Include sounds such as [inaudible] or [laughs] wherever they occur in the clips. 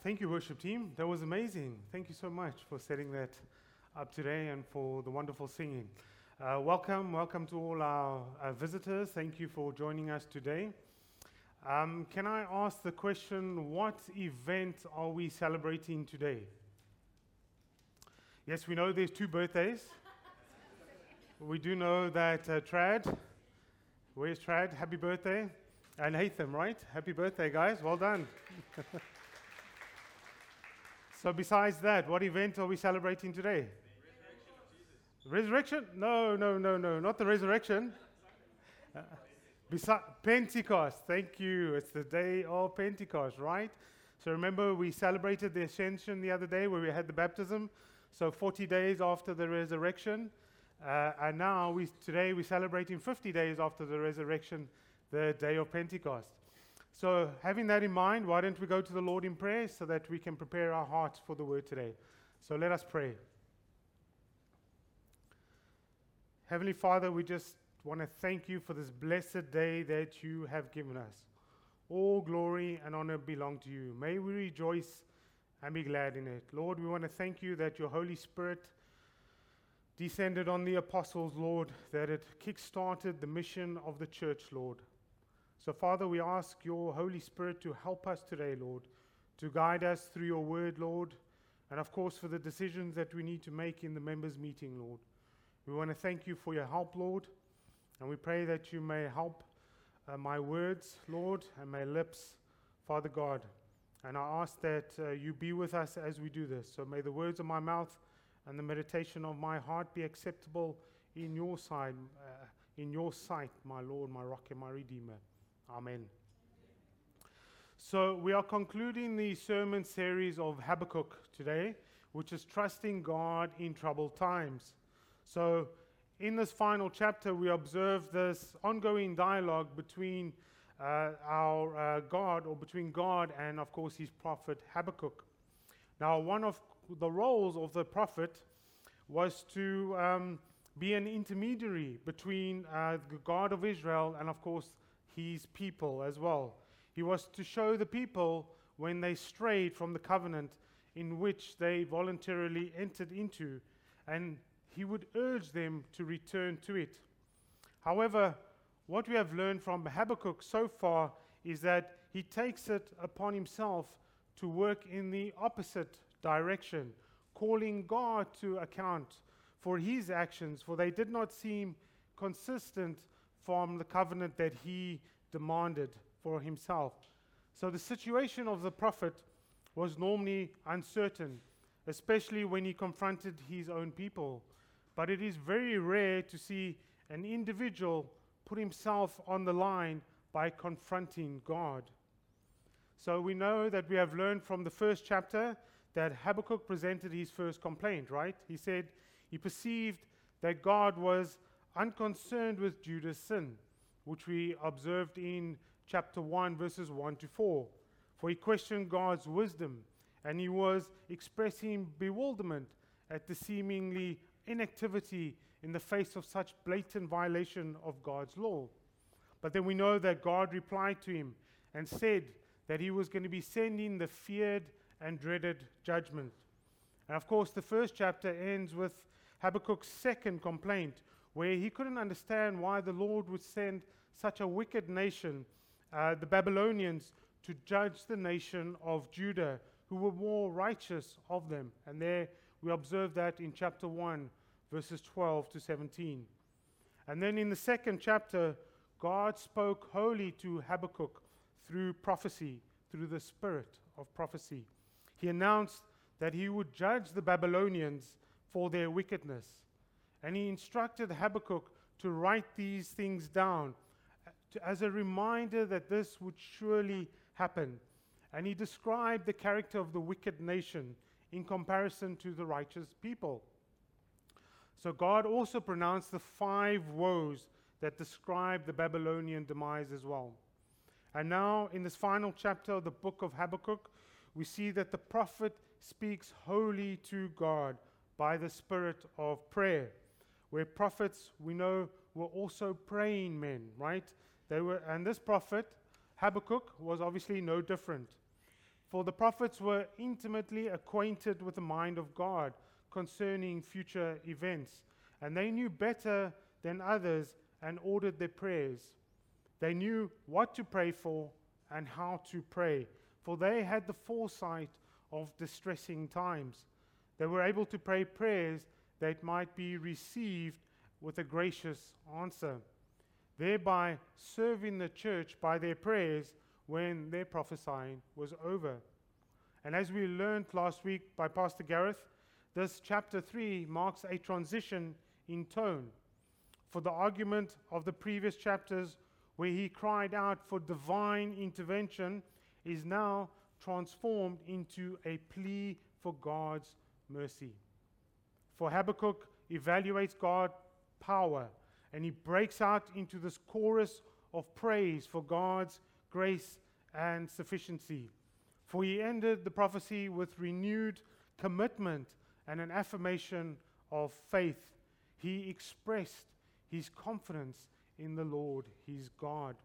Thank you, worship team. That was amazing. Thank you so much for setting that up today and for the wonderful singing. Uh, welcome, welcome to all our uh, visitors. Thank you for joining us today. Um, can I ask the question what event are we celebrating today? Yes, we know there's two birthdays. [laughs] we do know that uh, Trad, where's Trad? Happy birthday. And Hatham, right? Happy birthday, guys. Well done. [laughs] so, besides that, what event are we celebrating today? Resurrection? No, no, no, no, not the resurrection. Uh, besi- Pentecost. Thank you. It's the day of Pentecost, right? So remember, we celebrated the ascension the other day where we had the baptism. So 40 days after the resurrection. Uh, and now, we, today, we're celebrating 50 days after the resurrection, the day of Pentecost. So, having that in mind, why don't we go to the Lord in prayer so that we can prepare our hearts for the word today? So, let us pray. Heavenly Father, we just want to thank you for this blessed day that you have given us. All glory and honor belong to you. May we rejoice and be glad in it. Lord, we want to thank you that your Holy Spirit descended on the apostles, Lord, that it kick-started the mission of the church, Lord. So, Father, we ask your Holy Spirit to help us today, Lord, to guide us through your word, Lord, and of course for the decisions that we need to make in the members' meeting, Lord. We want to thank you for your help, Lord, and we pray that you may help uh, my words, Lord, and my lips, Father God. And I ask that uh, you be with us as we do this. So may the words of my mouth and the meditation of my heart be acceptable in your sight, uh, in your sight, my Lord, my rock and my redeemer. Amen. So we are concluding the sermon series of Habakkuk today, which is trusting God in troubled times. So in this final chapter, we observe this ongoing dialogue between uh, our uh, God, or between God and, of course, his prophet Habakkuk. Now, one of the roles of the prophet was to um, be an intermediary between uh, the God of Israel and, of course, his people as well. He was to show the people when they strayed from the covenant in which they voluntarily entered into, and he would urge them to return to it. However, what we have learned from Habakkuk so far is that he takes it upon himself to work in the opposite direction, calling God to account for his actions, for they did not seem consistent from the covenant that he demanded for himself. So the situation of the prophet was normally uncertain, especially when he confronted his own people. But it is very rare to see an individual put himself on the line by confronting God. So we know that we have learned from the first chapter that Habakkuk presented his first complaint, right? He said he perceived that God was unconcerned with Judah's sin, which we observed in chapter 1, verses 1 to 4. For he questioned God's wisdom and he was expressing bewilderment at the seemingly inactivity in the face of such blatant violation of God's law. But then we know that God replied to him and said that he was going to be sending the feared and dreaded judgment. And of course, the first chapter ends with Habakkuk's second complaint, where he couldn't understand why the Lord would send such a wicked nation, uh, the Babylonians, to judge the nation of Judah, who were more righteous of them. And there we observe that in chapter 1, verses 12 to 17. And then in the second chapter, God spoke wholly to Habakkuk through prophecy, through the spirit of prophecy. He announced that he would judge the Babylonians for their wickedness. And he instructed Habakkuk to write these things down uh, to, as a reminder that this would surely happen. And he described the character of the wicked nation in comparison to the righteous people. So God also pronounced the five woes that describe the Babylonian demise as well. And now, in this final chapter of the book of Habakkuk, we see that the prophet speaks wholly to God by the spirit of prayer. Where prophets, we know, were also praying men, right? They were, and this prophet, Habakkuk, was obviously no different. For the prophets were intimately acquainted with the mind of God concerning future events, and they knew better than others and ordered their prayers. They knew what to pray for and how to pray, for they had the foresight of distressing times. They were able to pray prayers that might be received with a gracious answer, thereby serving the church by their prayers when their prophesying was over. And as we learned last week by Pastor Gareth, this chapter 3 marks a transition in tone. For the argument of the previous chapters, where he cried out for divine intervention, is now transformed into a plea for God's mercy. For Habakkuk evaluates God's power and he breaks out into this chorus of praise for God's grace and sufficiency. For he ended the prophecy with renewed commitment and an affirmation of faith. He expressed his confidence in the Lord, his God.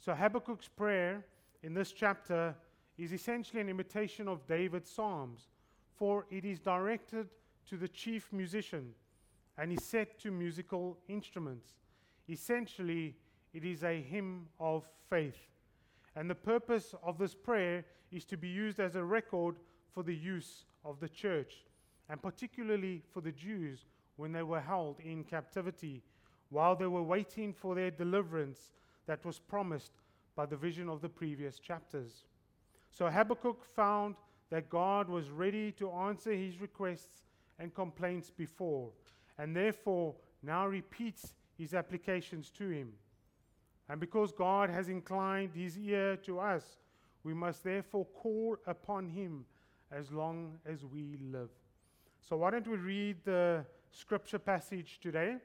So Habakkuk's prayer in this chapter is essentially an imitation of David's Psalms, for it is directed to the chief musician and is set to musical instruments. Essentially, it is a hymn of faith. And the purpose of this prayer is to be used as a record for the use of the church, and particularly for the Jews when they were held in captivity, while they were waiting for their deliverance that was promised by the vision of the previous chapters. So Habakkuk found that God was ready to answer his requests and complaints before, and therefore now repeats his applications to him. And because God has inclined his ear to us, we must therefore call upon him as long as we live. So, why don't we read the scripture passage today?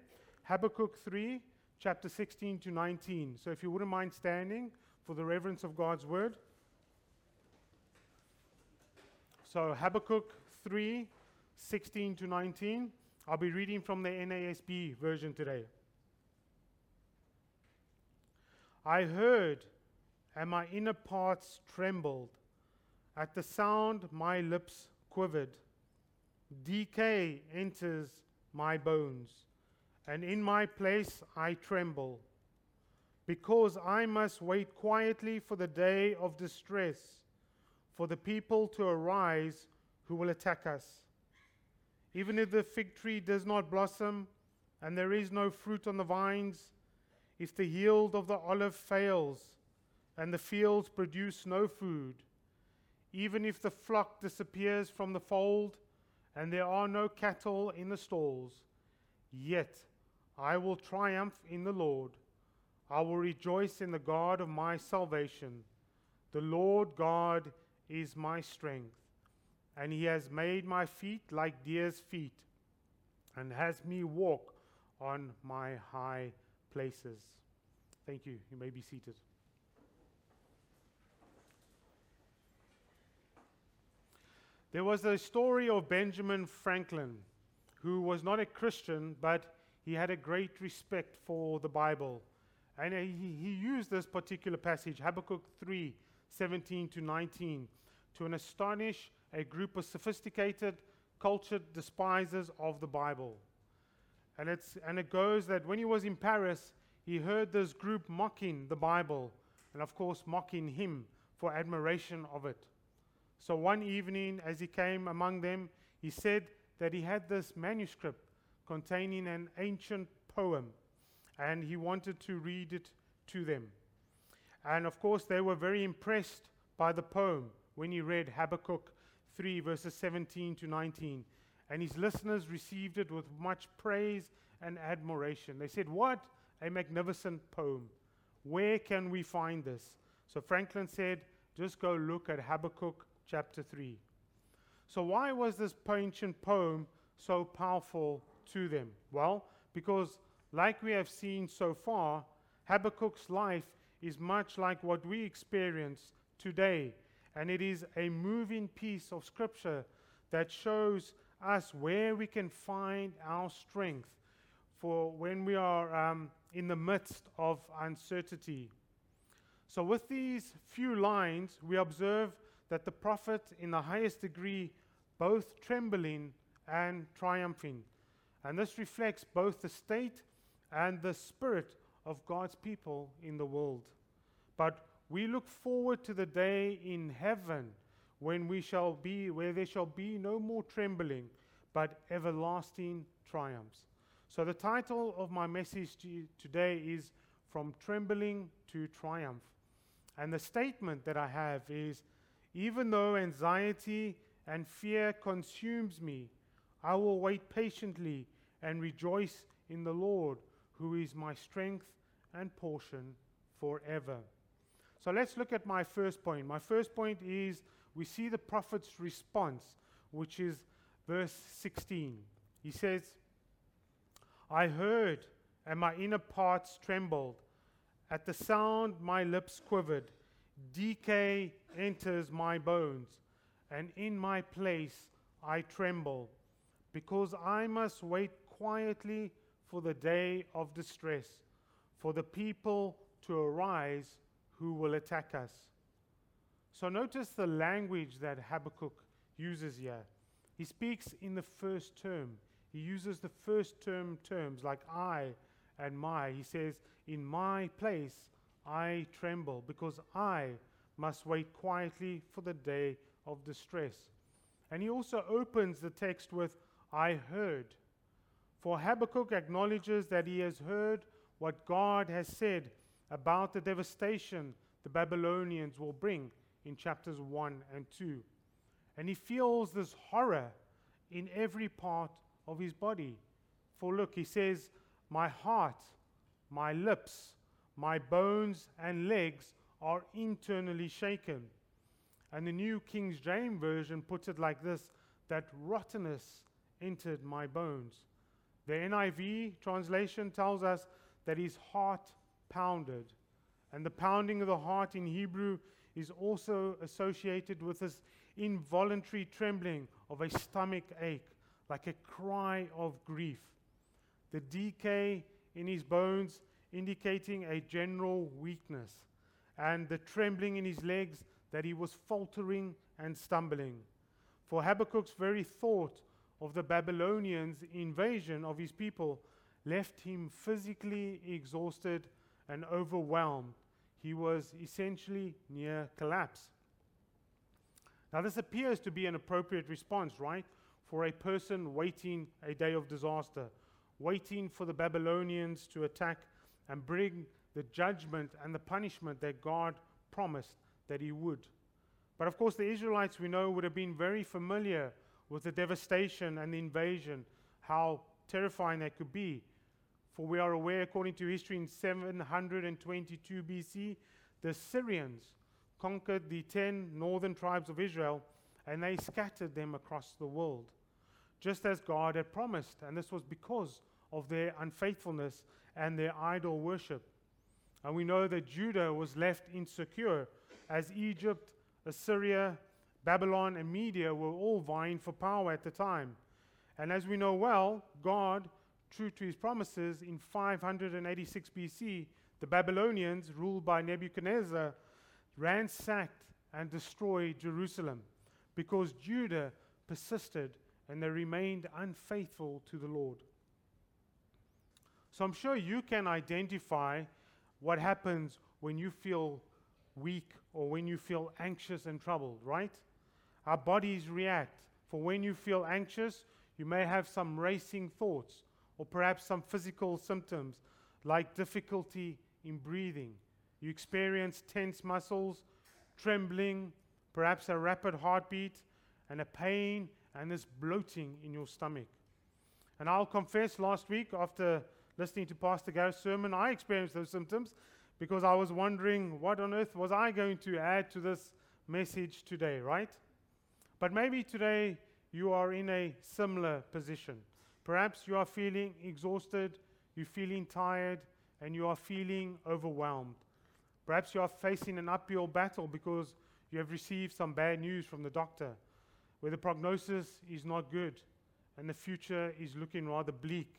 Habakkuk 3, chapter 16 to 19. So, if you wouldn't mind standing for the reverence of God's word. So, Habakkuk 3, 16 to 19. I'll be reading from the NASB version today. I heard, and my inner parts trembled. At the sound, my lips quivered. Decay enters my bones, and in my place I tremble, because I must wait quietly for the day of distress, for the people to arise who will attack us. Even if the fig tree does not blossom, and there is no fruit on the vines, if the yield of the olive fails, and the fields produce no food, even if the flock disappears from the fold, and there are no cattle in the stalls, yet I will triumph in the Lord. I will rejoice in the God of my salvation. The Lord God is my strength, and he has made my feet like deer's feet, and has me walk on my high places. Thank you. You may be seated. There was a story of Benjamin Franklin, who was not a Christian, but he had a great respect for the Bible. And he, he used this particular passage, Habakkuk 3 17 to 19, to an astonish a group of sophisticated, cultured despisers of the Bible. And, it's, and it goes that when he was in Paris, he heard this group mocking the Bible, and of course, mocking him for admiration of it. So one evening, as he came among them, he said that he had this manuscript containing an ancient poem, and he wanted to read it to them. And of course, they were very impressed by the poem when he read Habakkuk 3, verses 17 to 19. And his listeners received it with much praise and admiration. They said, What a magnificent poem! Where can we find this? So Franklin said, Just go look at Habakkuk chapter 3. So, why was this ancient poem so powerful to them? Well, because, like we have seen so far, Habakkuk's life is much like what we experience today, and it is a moving piece of scripture that shows us where we can find our strength for when we are um, in the midst of uncertainty. So, with these few lines, we observe that the prophet, in the highest degree, both trembling and triumphing. And this reflects both the state and the spirit of God's people in the world. But we look forward to the day in heaven when we shall be, where there shall be no more trembling, but everlasting triumphs. So, the title of my message to today is From Trembling to Triumph. And the statement that I have is even though anxiety and fear consumes me, I will wait patiently and rejoice in the Lord, who is my strength and portion forever. So let's look at my first point. My first point is we see the prophet's response, which is verse 16. He says, I heard, and my inner parts trembled. At the sound, my lips quivered. Decay enters my bones, and in my place I tremble, because I must wait quietly for the day of distress, for the people to arise who will attack us. So notice the language that Habakkuk uses here. He speaks in the first term. He uses the first term terms like I and my. He says, In my place I tremble because I must wait quietly for the day of distress. And he also opens the text with, I heard. For Habakkuk acknowledges that he has heard what God has said about the devastation the Babylonians will bring in chapters 1 and 2. And he feels this horror in every part of his body. For look, he says, My heart, my lips, my bones and legs are internally shaken. And the New King James Version puts it like this that rottenness entered my bones. The NIV translation tells us that his heart pounded. And the pounding of the heart in Hebrew is also associated with this involuntary trembling of a stomach ache, like a cry of grief. The decay in his bones indicating a general weakness, and the trembling in his legs that he was faltering and stumbling. For Habakkuk's very thought of the Babylonians' invasion of his people left him physically exhausted and overwhelmed. He was essentially near collapse. Now, this appears to be an appropriate response, right? For a person waiting a day of disaster, waiting for the Babylonians to attack and bring the judgment and the punishment that God promised that He would. But of course, the Israelites, we know, would have been very familiar with the devastation and the invasion, how terrifying that could be. For we are aware, according to history, in 722 BC, the Assyrians conquered the ten northern tribes of Israel and they scattered them across the world, just as God had promised. And this was because of their unfaithfulness and their idol worship. And we know that Judah was left insecure as Egypt, Assyria, Babylon, and Media were all vying for power at the time. And as we know well, God, true to his promises, in 586 BC, the Babylonians, ruled by Nebuchadnezzar, ransacked and destroyed Jerusalem because Judah persisted and they remained unfaithful to the Lord. So I'm sure you can identify what happens when you feel weak or when you feel anxious and troubled, right? Our bodies react. For when you feel anxious, you may have some racing thoughts or perhaps some physical symptoms like difficulty in breathing. You experience tense muscles, trembling, perhaps a rapid heartbeat, and a pain and this bloating in your stomach. And I'll confess last week after listening to Pastor Gareth's sermon, I experienced those symptoms because I was wondering what on earth was I going to add to this message today, right? But maybe today you are in a similar position. Perhaps you are feeling exhausted, you're feeling tired, and you are feeling overwhelmed. Perhaps you are facing an uphill battle because you have received some bad news from the doctor, where the prognosis is not good and the future is looking rather bleak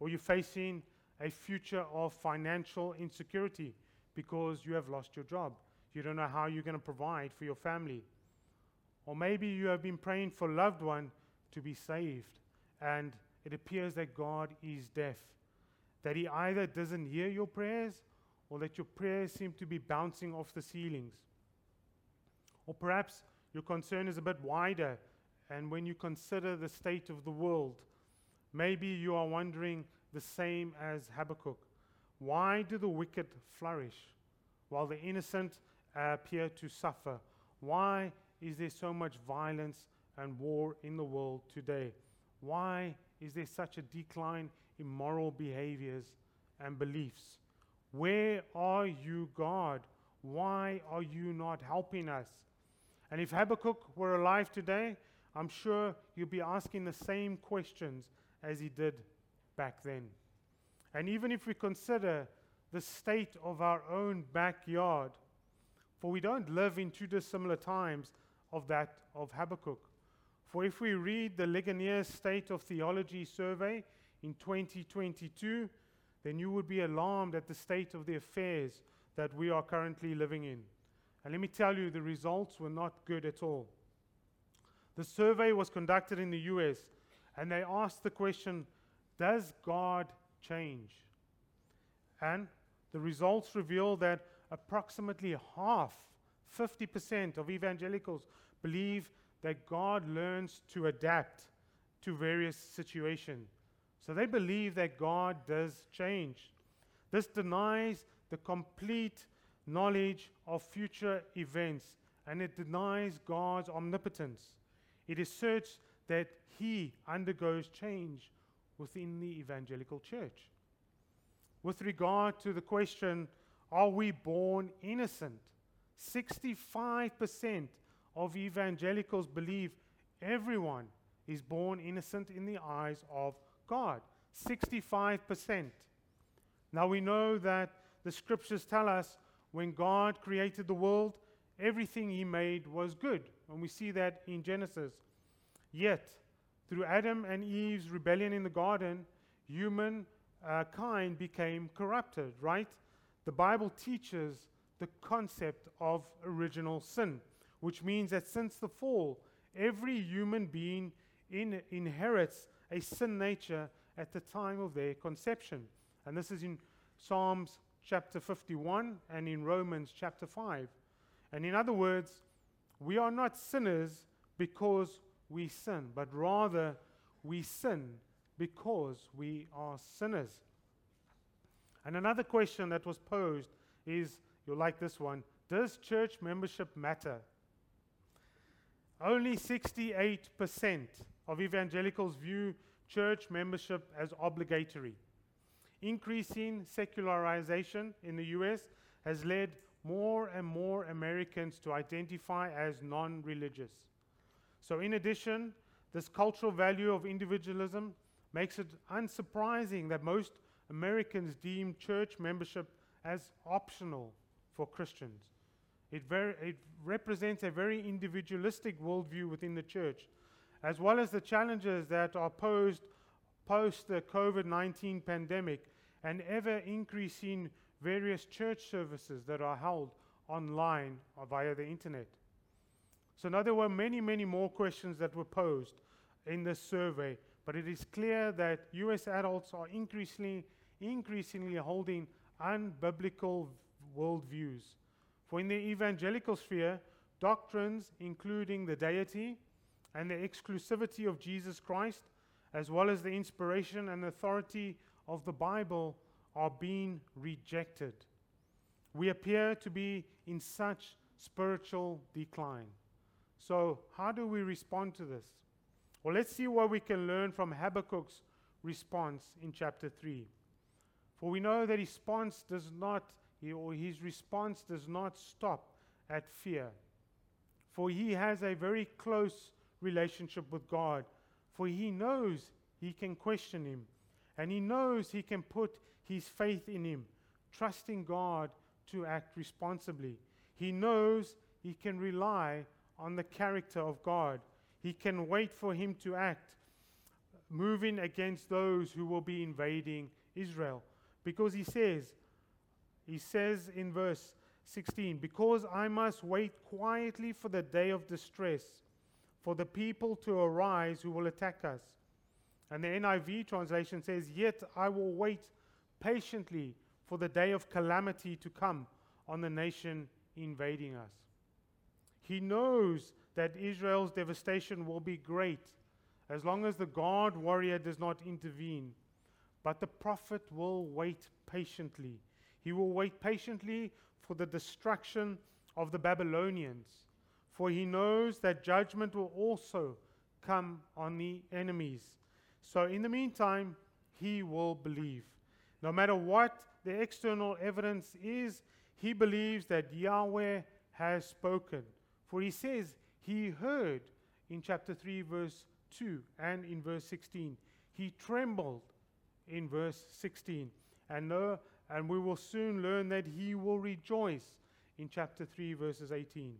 or you're facing a future of financial insecurity because you have lost your job. You don't know how you're going to provide for your family. Or maybe you have been praying for a loved one to be saved, and it appears that God is deaf. That He either doesn't hear your prayers or that your prayers seem to be bouncing off the ceilings. Or perhaps your concern is a bit wider, and when you consider the state of the world, maybe you are wondering the same as Habakkuk why do the wicked flourish while the innocent appear to suffer? Why is there so much violence and war in the world today? Why is there such a decline in moral behaviors and beliefs? Where are you, God? Why are you not helping us? And if Habakkuk were alive today, I'm sure you'd be asking the same questions as he did back then. And even if we consider the state of our own backyard, for we don't live in two dissimilar times of that of Habakkuk. For if we read the Ligonier State of Theology survey in 2022, then you would be alarmed at the state of the affairs that we are currently living in. And let me tell you, the results were not good at all. The survey was conducted in the US, and they asked the question Does God change? And the results reveal that approximately half, 50% of evangelicals believe that God learns to adapt to various situations. So they believe that God does change. This denies the complete knowledge of future events and it denies God's omnipotence. It asserts that He undergoes change within the evangelical church. With regard to the question, are we born innocent? 65% of evangelicals believe everyone is born innocent in the eyes of God. 65%. Now we know that the scriptures tell us when God created the world, everything he made was good. And we see that in Genesis. Yet, through Adam and Eve's rebellion in the garden, human uh, kind became corrupted, right? The Bible teaches the concept of original sin which means that since the fall, every human being in, inherits a sin nature at the time of their conception. And this is in Psalms chapter 51 and in Romans chapter 5. And in other words, we are not sinners because we sin, but rather we sin because we are sinners. And another question that was posed is you'll like this one Does church membership matter? Only 68% of evangelicals view church membership as obligatory. Increasing secularization in the US has led more and more Americans to identify as non religious. So, in addition, this cultural value of individualism makes it unsurprising that most Americans deem church membership as optional for Christians. It, it represents a very individualistic worldview within the church, as well as the challenges that are posed post the COVID 19 pandemic and ever increasing various church services that are held online or via the internet. So now there were many, many more questions that were posed in this survey, but it is clear that US adults are increasingly, increasingly holding unbiblical worldviews. For in the evangelical sphere, doctrines including the deity and the exclusivity of Jesus Christ, as well as the inspiration and authority of the Bible, are being rejected. We appear to be in such spiritual decline. So, how do we respond to this? Well, let's see what we can learn from Habakkuk's response in chapter 3. For we know that his response does not he, or his response does not stop at fear. For he has a very close relationship with God. For he knows he can question him. And he knows he can put his faith in him, trusting God to act responsibly. He knows he can rely on the character of God. He can wait for him to act, moving against those who will be invading Israel. Because he says, he says in verse 16, Because I must wait quietly for the day of distress, for the people to arise who will attack us. And the NIV translation says, Yet I will wait patiently for the day of calamity to come on the nation invading us. He knows that Israel's devastation will be great as long as the God warrior does not intervene. But the prophet will wait patiently. He will wait patiently for the destruction of the Babylonians, for he knows that judgment will also come on the enemies. So, in the meantime, he will believe. No matter what the external evidence is, he believes that Yahweh has spoken. For he says he heard in chapter 3, verse 2, and in verse 16. He trembled in verse 16. And, know, and we will soon learn that he will rejoice in chapter 3, verses 18.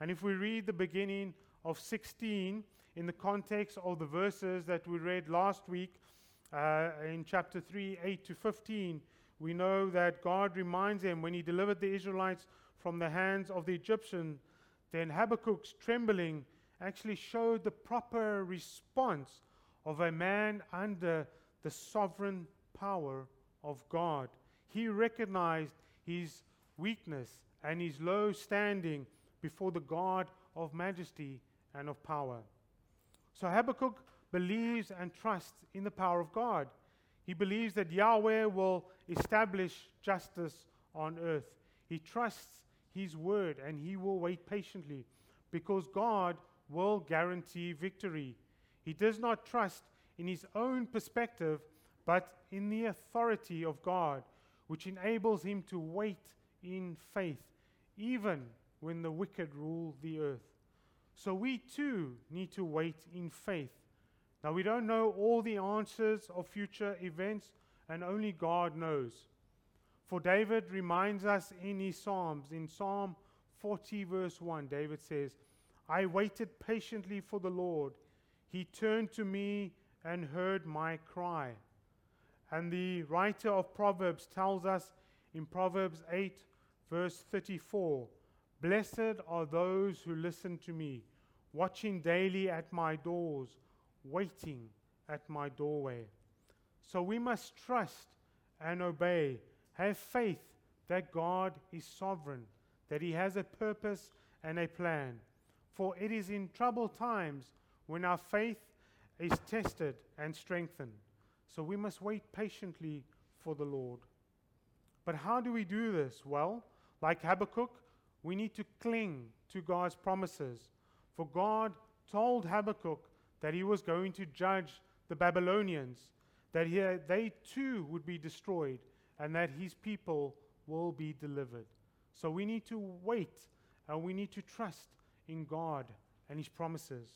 And if we read the beginning of 16 in the context of the verses that we read last week uh, in chapter 3, 8 to 15, we know that God reminds them when he delivered the Israelites from the hands of the Egyptian, then Habakkuk's trembling actually showed the proper response of a man under the sovereign power of God. He recognized his weakness and his low standing before the God of majesty and of power. So Habakkuk believes and trusts in the power of God. He believes that Yahweh will establish justice on earth. He trusts his word and he will wait patiently because God will guarantee victory. He does not trust in his own perspective, but in the authority of God, which enables him to wait in faith, even when the wicked rule the earth. So we too need to wait in faith. Now, we don't know all the answers of future events, and only God knows. For David reminds us in his Psalms, in Psalm 40, verse 1, David says, I waited patiently for the Lord. He turned to me and heard my cry. And the writer of Proverbs tells us in Proverbs 8, verse 34 Blessed are those who listen to me, watching daily at my doors, waiting at my doorway. So we must trust and obey, have faith that God is sovereign, that He has a purpose and a plan. For it is in troubled times when our faith is tested and strengthened. So we must wait patiently for the Lord. But how do we do this? Well, like Habakkuk, we need to cling to God's promises. For God told Habakkuk that he was going to judge the Babylonians, that he, they too would be destroyed, and that his people will be delivered. So we need to wait and we need to trust in God and His promises.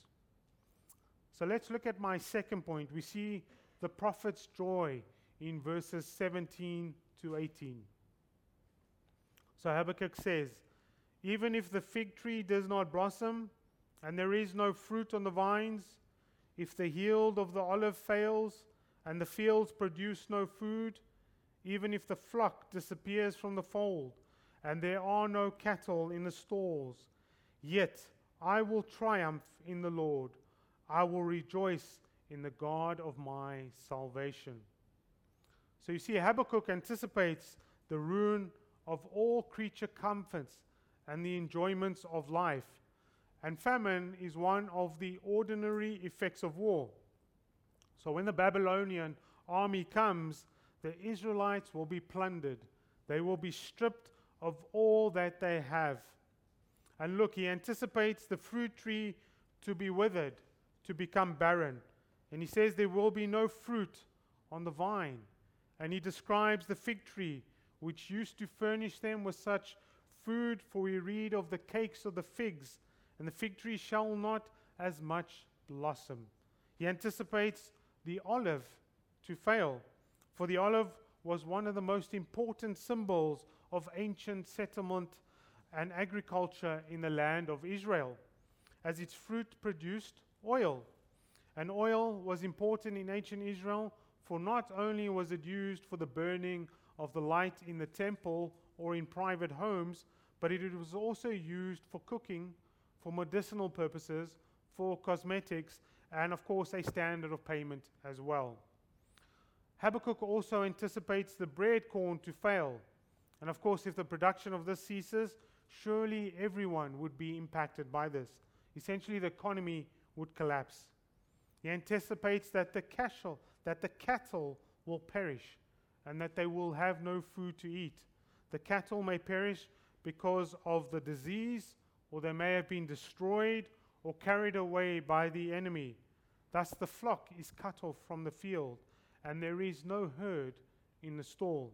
So let's look at my second point. We see the prophet's joy in verses 17 to 18. So Habakkuk says, Even if the fig tree does not blossom, and there is no fruit on the vines, if the yield of the olive fails, and the fields produce no food, even if the flock disappears from the fold, and there are no cattle in the stalls, Yet I will triumph in the Lord. I will rejoice in the God of my salvation. So you see, Habakkuk anticipates the ruin of all creature comforts and the enjoyments of life. And famine is one of the ordinary effects of war. So when the Babylonian army comes, the Israelites will be plundered. They will be stripped of all that they have. And look, he anticipates the fruit tree to be withered, to become barren. And he says there will be no fruit on the vine. And he describes the fig tree, which used to furnish them with such food, for we read of the cakes of the figs, and the fig tree shall not as much blossom. He anticipates the olive to fail, for the olive was one of the most important symbols of ancient settlement and agriculture in the land of Israel, as its fruit produced oil. And oil was important in ancient Israel, for not only was it used for the burning of the light in the temple or in private homes, but it was also used for cooking, for medicinal purposes, for cosmetics, and of course, a standard of payment as well. Habakkuk also anticipates the bread corn to fail. And of course, if the production of this ceases, surely everyone would be impacted by this. Essentially, the economy would collapse. He anticipates that the cattle, that the cattle will perish and that they will have no food to eat. The cattle may perish because of the disease, or they may have been destroyed or carried away by the enemy. Thus, the flock is cut off from the field, and there is no herd in the stall.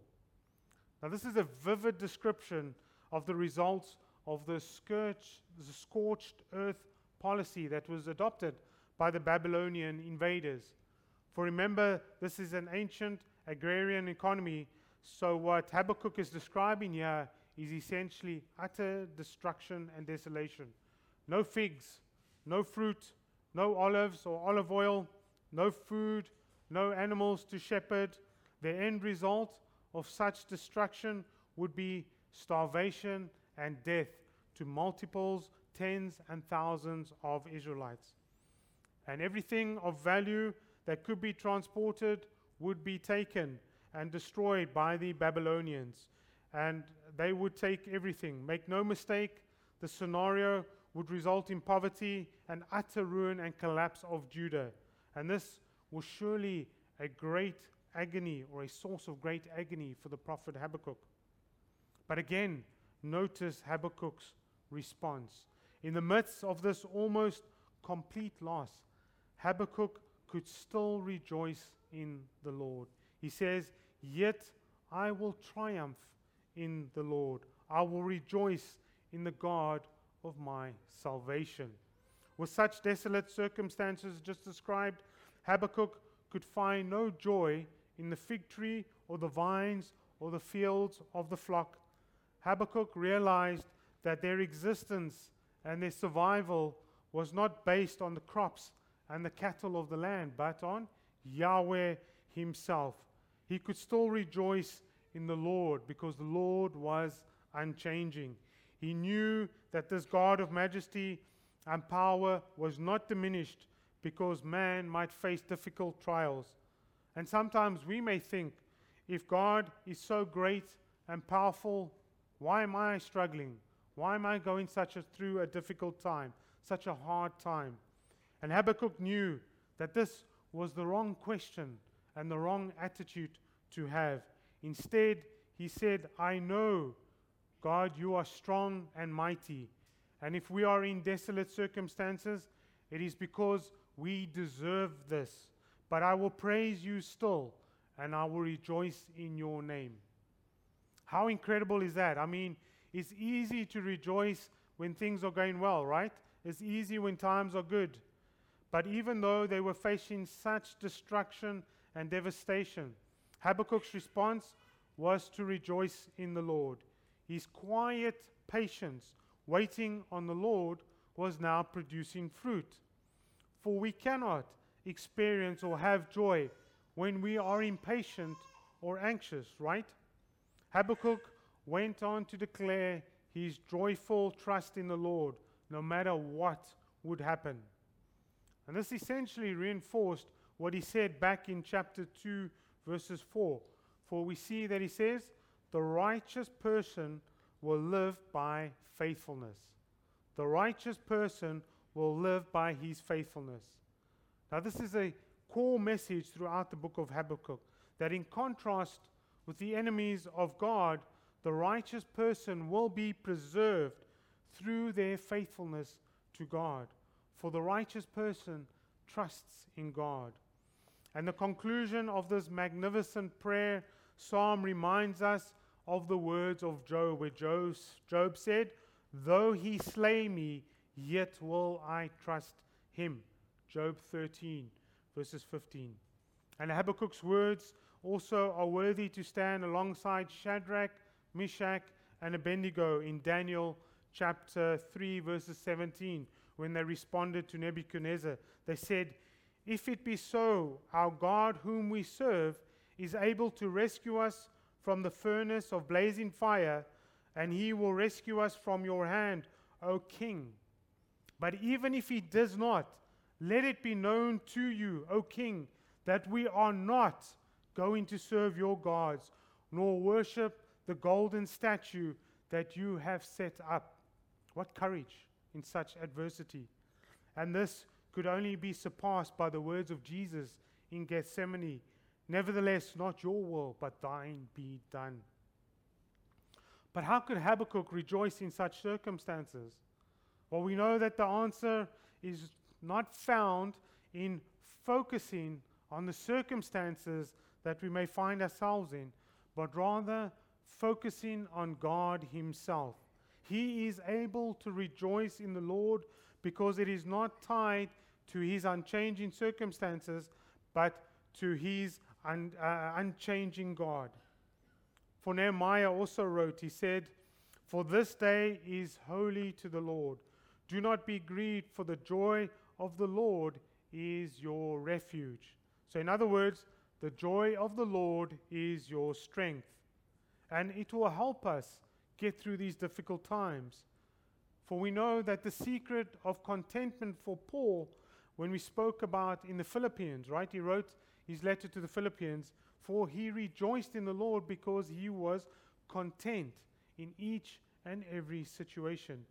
Now, this is a vivid description of the results of the, the scorched earth policy that was adopted by the Babylonian invaders. For remember, this is an ancient agrarian economy, so what Habakkuk is describing here is essentially utter destruction and desolation. No figs, no fruit, no olives or olive oil, no food, no animals to shepherd. The end result of such destruction would be starvation and death to multiples, tens, and thousands of Israelites. And everything of value that could be transported would be taken and destroyed by the Babylonians. And they would take everything. Make no mistake, the scenario would result in poverty and utter ruin and collapse of Judah. And this was surely a great agony or a source of great agony for the prophet Habakkuk. But again, notice Habakkuk's response. In the midst of this almost complete loss, Habakkuk could still rejoice in the Lord. He says, Yet I will triumph in the Lord. I will rejoice in the God of my salvation. With such desolate circumstances just described, Habakkuk could find no joy in the fig tree or the vines or the fields of the flock. Habakkuk realized that their existence and their survival was not based on the crops and the cattle of the land, but on Yahweh Himself. He could still rejoice in the Lord because the Lord was unchanging. He knew that this God of majesty and power was not diminished because man might face difficult trials. And sometimes we may think, if God is so great and powerful, why am I struggling? Why am I going such a, through a difficult time, such a hard time? And Habakkuk knew that this was the wrong question and the wrong attitude to have. Instead, he said, I know God, you are strong and mighty. And if we are in desolate circumstances, it is because we deserve this. But I will praise you still, and I will rejoice in your name. How incredible is that? I mean, it's easy to rejoice when things are going well, right? It's easy when times are good. But even though they were facing such destruction and devastation, Habakkuk's response was to rejoice in the Lord. His quiet patience, waiting on the Lord, was now producing fruit. For we cannot experience or have joy when we are impatient or anxious, right? Habakkuk went on to declare his joyful trust in the Lord no matter what would happen. And this essentially reinforced what he said back in chapter 2, verses 4. For we see that he says, the righteous person will live by faithfulness. The righteous person will live by his faithfulness. Now, this is a core message throughout the book of Habakkuk that, in contrast with the enemies of God, the righteous person will be preserved through their faithfulness to God. For the righteous person trusts in God. And the conclusion of this magnificent prayer psalm reminds us of the words of Job, where Job, said, Though he slay me, yet will I trust him. Job 13, verses 15. And Habakkuk's words also are worthy to stand alongside Shadrach, Meshach, and Abednego in Daniel chapter 3, verses 17, when they responded to Nebuchadnezzar. They said, If it be so, our God whom we serve is able to rescue us from the furnace of blazing fire, and he will rescue us from your hand, O king. But even if he does not, let it be known to you, O king, that we are not going to serve your gods, nor worship the golden statue that you have set up. What courage in such adversity! And this could only be surpassed by the words of Jesus in Gethsemane Nevertheless, not your will, but thine be done. But how could Habakkuk rejoice in such circumstances? Well, we know that the answer is not found in focusing on the circumstances that we may find ourselves in, but rather focusing on God Himself. He is able to rejoice in the Lord because it is not tied to His unchanging circumstances, but to His un, uh, unchanging God. For Nehemiah also wrote, he said, For this day is holy to the Lord. Do not be grieved, for the joy of the Lord is your refuge. So, in other words, the joy of the Lord is your strength. And it will help us get through these difficult times. For we know that the secret of contentment for Paul, when we spoke about in the Philippians, right? He wrote his letter to the Philippians, for he rejoiced in the Lord because he was content in each and every situation.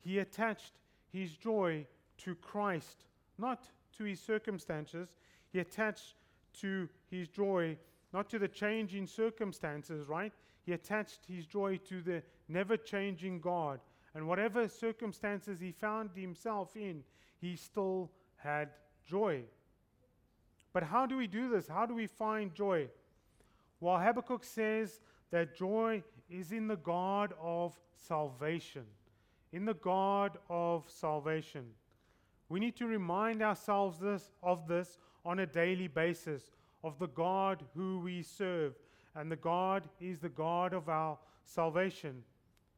He attached his joy to Christ, not to his circumstances. He attached to his joy, not to the changing circumstances, right? He attached his joy to the never changing God. And whatever circumstances he found himself in, he still had joy. But how do we do this? How do we find joy? Well, Habakkuk says that joy is in the God of salvation. In the God of salvation. We need to remind ourselves this, of this on a daily basis, of the God who we serve. And the God is the God of our salvation.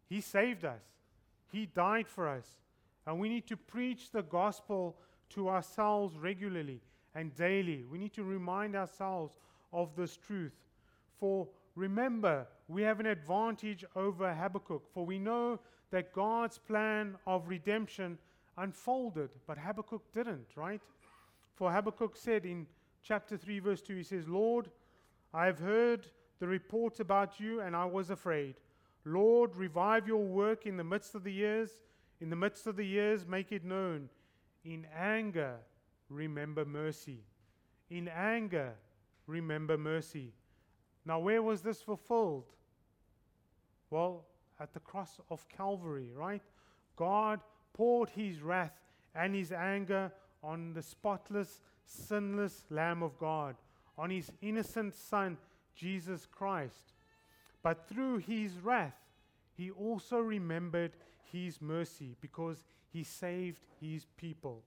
He saved us, He died for us. And we need to preach the gospel to ourselves regularly and daily. We need to remind ourselves of this truth. For remember, we have an advantage over Habakkuk, for we know that God's plan of redemption unfolded, but Habakkuk didn't, right? For Habakkuk said in chapter 3, verse 2, he says, Lord, I have heard the report about you, and I was afraid. Lord, revive your work in the midst of the years. In the midst of the years, make it known. In anger, remember mercy. In anger, remember mercy. Now, where was this fulfilled? Well, at the cross of Calvary, right? God poured his wrath and his anger on the spotless, sinless Lamb of God, on his innocent Son, Jesus Christ. But through his wrath, he also remembered his mercy because he saved his people.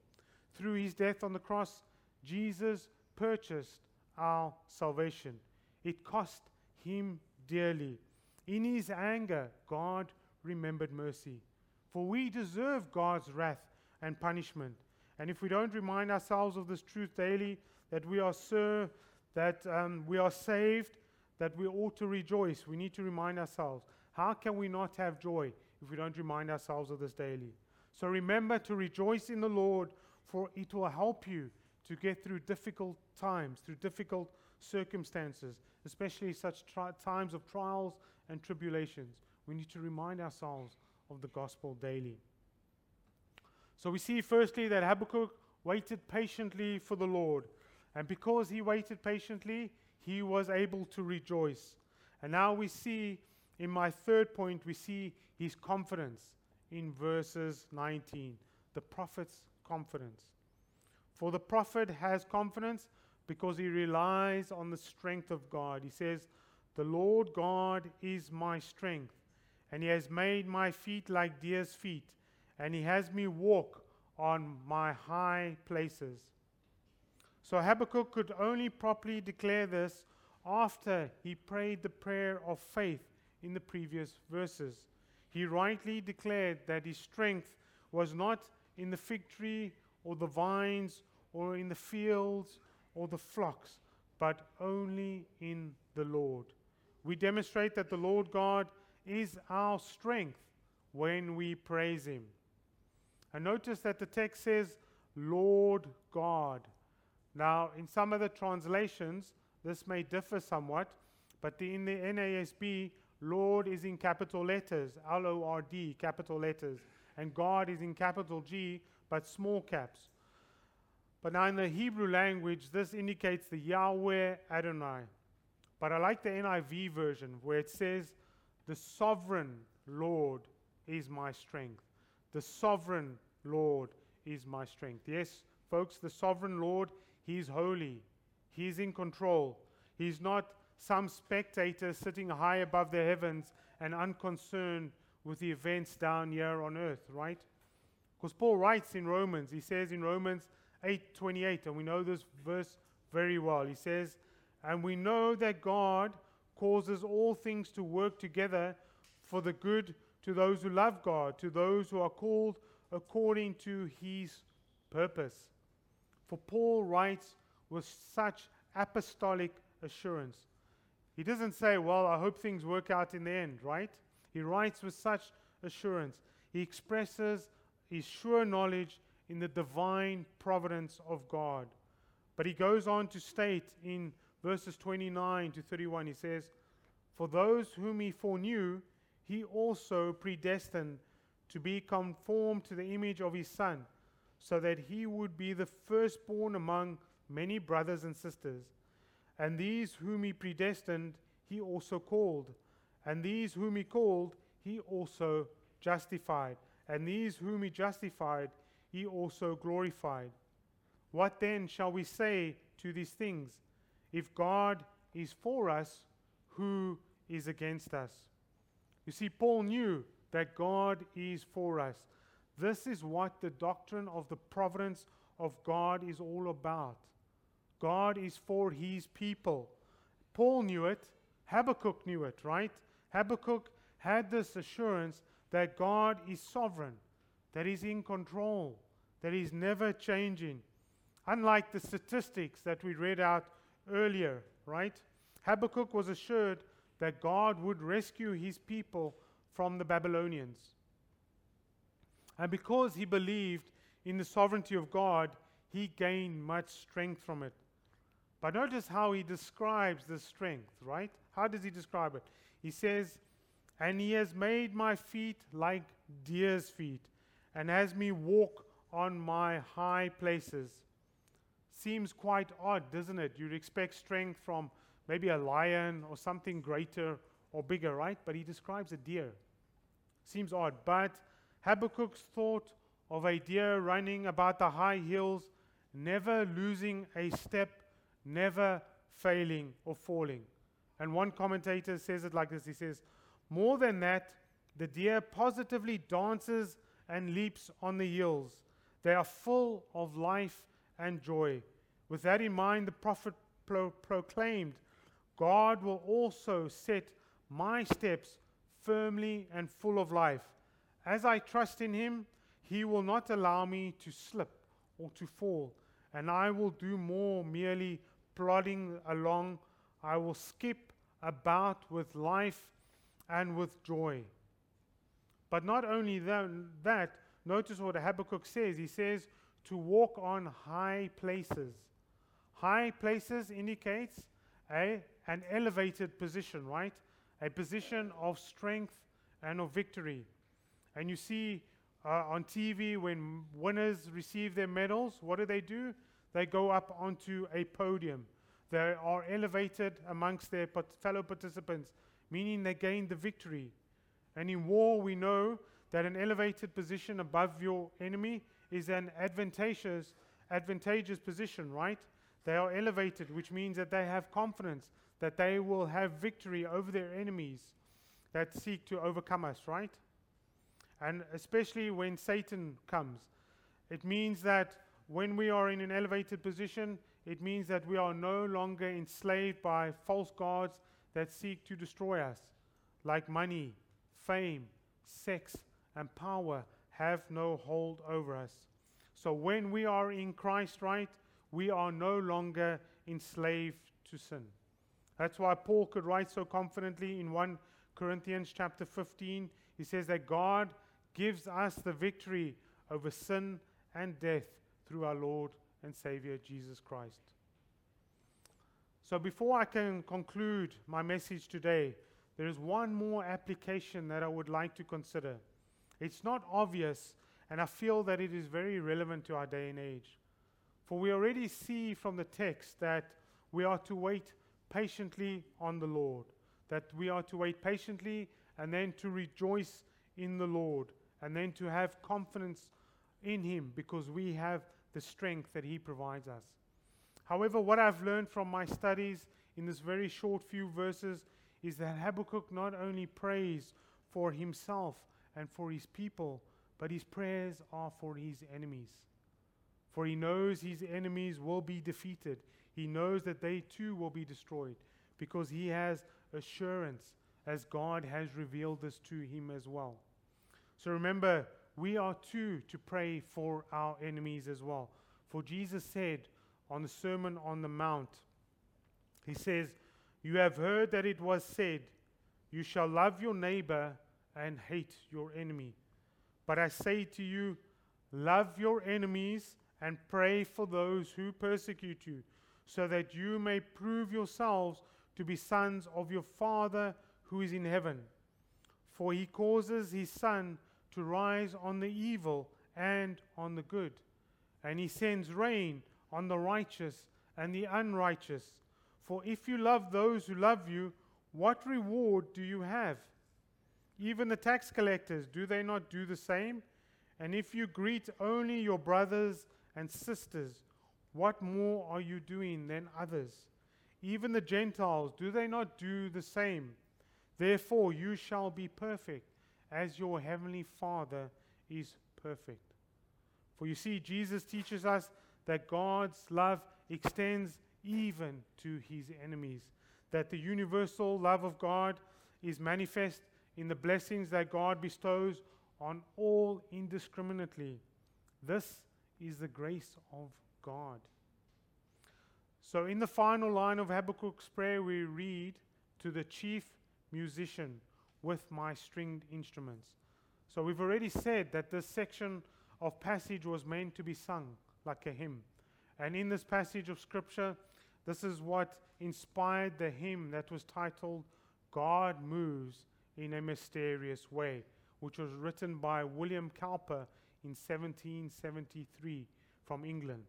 Through his death on the cross, Jesus purchased our salvation. It cost him dearly. In his anger, God remembered mercy. For we deserve God's wrath and punishment. And if we don't remind ourselves of this truth daily, that we are sir, that um, we are saved, that we ought to rejoice, we need to remind ourselves. How can we not have joy if we don't remind ourselves of this daily? So remember to rejoice in the Lord for it will help you to get through difficult times, through difficult circumstances, especially such tri- times of trials and tribulations. We need to remind ourselves of the gospel daily. So we see firstly that Habakkuk waited patiently for the Lord. And because he waited patiently, he was able to rejoice. And now we see, in my third point, we see his confidence in verses 19. The prophet's confidence. For the prophet has confidence because he relies on the strength of God. He says, The Lord God is my strength, and he has made my feet like deer's feet, and he has me walk on my high places. So Habakkuk could only properly declare this after he prayed the prayer of faith in the previous verses. He rightly declared that his strength was not in the fig tree or the vines or in the fields or the flocks, but only in the Lord. We demonstrate that the Lord God is our strength when we praise Him. And notice that the text says, Lord God. Now, in some of the translations, this may differ somewhat, but the, in the NASB, Lord is in capital letters, L O R D, capital letters, and God is in capital G, but small caps. But now in the Hebrew language, this indicates the Yahweh Adonai. But I like the NIV version where it says, The sovereign Lord is my strength. The sovereign Lord is my strength. Yes, folks, the sovereign Lord, He's holy, He's in control. He's not some spectator sitting high above the heavens and unconcerned with the events down here on earth, right? Because Paul writes in Romans, he says in Romans 8:28, and we know this verse very well. He says, "And we know that God causes all things to work together for the good to those who love God, to those who are called according to his purpose." For Paul writes with such apostolic assurance. He doesn't say, Well, I hope things work out in the end, right? He writes with such assurance. He expresses his sure knowledge in the divine providence of God. But he goes on to state in verses 29 to 31, he says, For those whom he foreknew, he also predestined to be conformed to the image of his Son, so that he would be the firstborn among many brothers and sisters. And these whom he predestined, he also called. And these whom he called, he also justified. And these whom he justified, he also glorified. What then shall we say to these things? If God is for us, who is against us? You see, Paul knew that God is for us. This is what the doctrine of the providence of God is all about. God is for his people. Paul knew it. Habakkuk knew it, right? Habakkuk had this assurance that God is sovereign, that He's in control, that He's never changing. Unlike the statistics that we read out earlier, right? Habakkuk was assured that God would rescue his people from the Babylonians. And because he believed in the sovereignty of God, he gained much strength from it. But notice how he describes the strength, right? How does he describe it? He says, And he has made my feet like deer's feet, and has me walk on my high places. Seems quite odd, doesn't it? You'd expect strength from maybe a lion or something greater or bigger, right? But he describes a deer. Seems odd. But Habakkuk's thought of a deer running about the high hills, never losing a step never failing or falling. And one commentator says it like this he says, More than that, the deer positively dances and leaps on the hills. They are full of life and joy. With that in mind, the prophet pro- proclaimed, God will also set my steps firmly and full of life. As I trust in him, he will not allow me to slip or to fall, and I will do more merely plodding along, I will skip about with life and with joy. But not only that, notice what Habakkuk says. He says to walk on high places. High places indicates a, an elevated position, right? A position of strength and of victory. And you see uh, on TV when winners receive their medals, what do they do? they go up onto a podium. They are elevated amongst their fellow participants, meaning they gain the victory. And in war, we know that an elevated position above your enemy is an advantageous, advantageous position, right? They are elevated, which means that they have confidence that they will have victory over their enemies that seek to overcome us, right? And especially when Satan comes, it means that when we are in an elevated position, it means that we are no longer enslaved by false gods that seek to destroy us, like money, fame, sex, and power have no hold over us. So when we are in Christ, right, we are no longer enslaved to sin. That's why Paul could write so confidently in 1 Corinthians chapter 15. He says that God gives us the victory over sin and death through our Lord and Savior Jesus Christ. So, before I can conclude my message today, there is one more application that I would like to consider. It's not obvious, and I feel that it is very relevant to our day and age. For we already see from the text that we are to wait patiently on the Lord, that we are to wait patiently and then to rejoice in the Lord, and then to have confidence in Him because we have the strength that He provides us. However, what I've learned from my studies in this very short few verses is that Habakkuk not only prays for himself and for his people, but his prayers are for his enemies. For he knows his enemies will be defeated. He knows that they too will be destroyed because he has assurance as God has revealed this to him as well. So remember, we are too to pray for our enemies as well. For Jesus said, on the Sermon on the Mount. He says, You have heard that it was said, You shall love your neighbor and hate your enemy. But I say to you, love your enemies and pray for those who persecute you, so that you may prove yourselves to be sons of your Father who is in heaven. For he causes his sun to rise on the evil and on the good, and he sends rain on the righteous and the unrighteous. For if you love those who love you, what reward do you have? Even the tax collectors, do they not do the same? And if you greet only your brothers and sisters, what more are you doing than others? Even the Gentiles, do they not do the same? Therefore, you shall be perfect, as your heavenly Father is perfect. For you see, Jesus teaches us that God's love extends even to his enemies, that the universal love of God is manifest in the blessings that God bestows on all indiscriminately. This is the grace of God. So, in the final line of Habakkuk's prayer, we read to the chief musician with my stringed instruments. So, we've already said that this section of passage was meant to be sung like a hymn. And in this passage of Scripture, this is what inspired the hymn that was titled God Moves in a Mysterious Way, which was written by William Cowper in 1773 from England.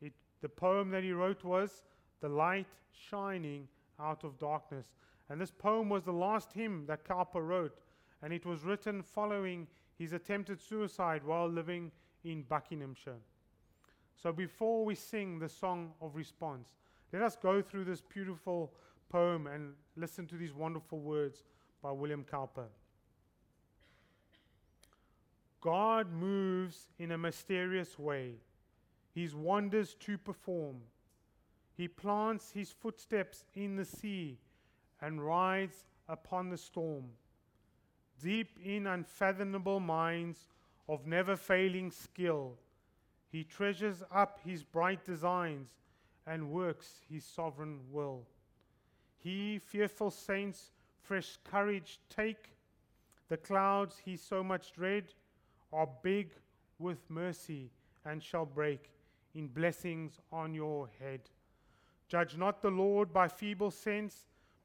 It, the poem that he wrote was The Light Shining Out of Darkness. And this poem was the last hymn that Cowper wrote, and it was written following his attempted suicide while living in Buckinghamshire. So before we sing the song of response, let us go through this beautiful poem and listen to these wonderful words by William Cowper. God moves in a mysterious way, his wonders to perform. He plants his footsteps in the sea and rides upon the storm. Deep in unfathomable minds of never failing skill, he treasures up his bright designs and works his sovereign will. He, fearful saints, fresh courage take. The clouds he so much dread are big with mercy and shall break in blessings on your head. Judge not the Lord by feeble sense,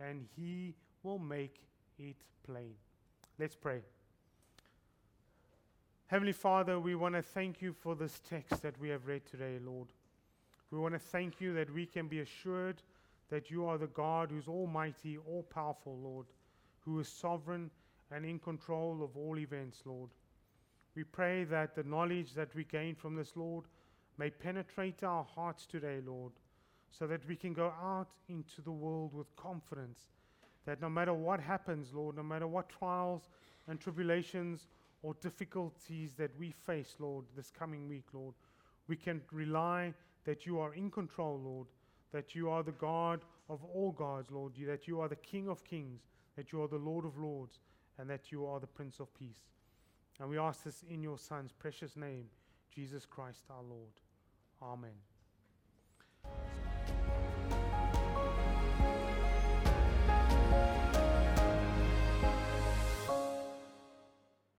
and he will make it plain. Let's pray. Heavenly Father, we want to thank you for this text that we have read today, Lord. We want to thank you that we can be assured that you are the God who's almighty, all powerful, Lord, who is sovereign and in control of all events, Lord. We pray that the knowledge that we gain from this, Lord, may penetrate our hearts today, Lord, so that we can go out into the world with confidence that no matter what happens, Lord, no matter what trials and tribulations or difficulties that we face, Lord, this coming week, Lord, we can rely that you are in control, Lord, that you are the God of all gods, Lord, you, that you are the King of kings, that you are the Lord of lords, and that you are the Prince of peace. And we ask this in your Son's precious name, Jesus Christ our Lord. Amen.